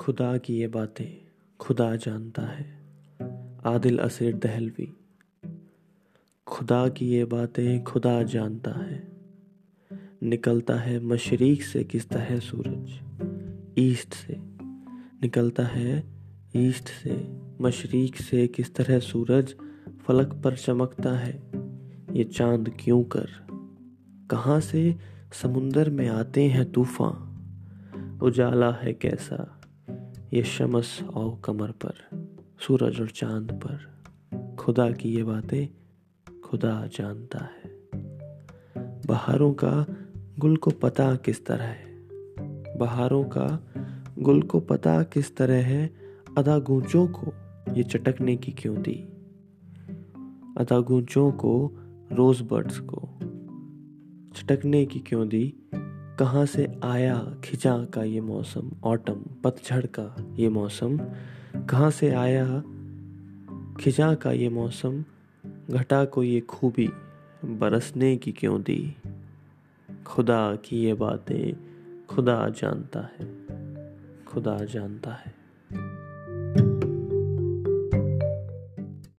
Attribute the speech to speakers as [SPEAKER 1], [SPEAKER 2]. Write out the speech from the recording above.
[SPEAKER 1] खुदा की ये बातें खुदा जानता है। आदिल असीर दहलवी। खुदा की ये बातें खुदा जानता है। निकलता है मशरक़ से किस तरह सूरज। ईस्ट से। निकलता है ईस्ट से। मशरक़ से किस तरह सूरज फलक पर चमकता है। ये चाँद क्यों कर? कहाँ से समुंदर में आते हैं तूफ़ान? उजाला है कैसा? ये शमस और कमर पर, सूरज और चाँद पर। खुदा की ये बातें खुदा जानता है। बहारों का गुल को पता किस तरह है। बहारों का गुल को पता किस तरह है। अदा गूंचों को ये चटकने की क्यों दी? अदा गूंचों को, रोज बर्ड्स को चटकने की क्यों दी? कहाँ से आया खिंचा का ये मौसम ऑटम पतझड़ का ये मौसम? कहाँ से आया खिंचा का ये मौसम? घटा को ये खूबी बरसने की क्यों दी? खुदा की ये बातें खुदा जानता है, खुदा जानता है।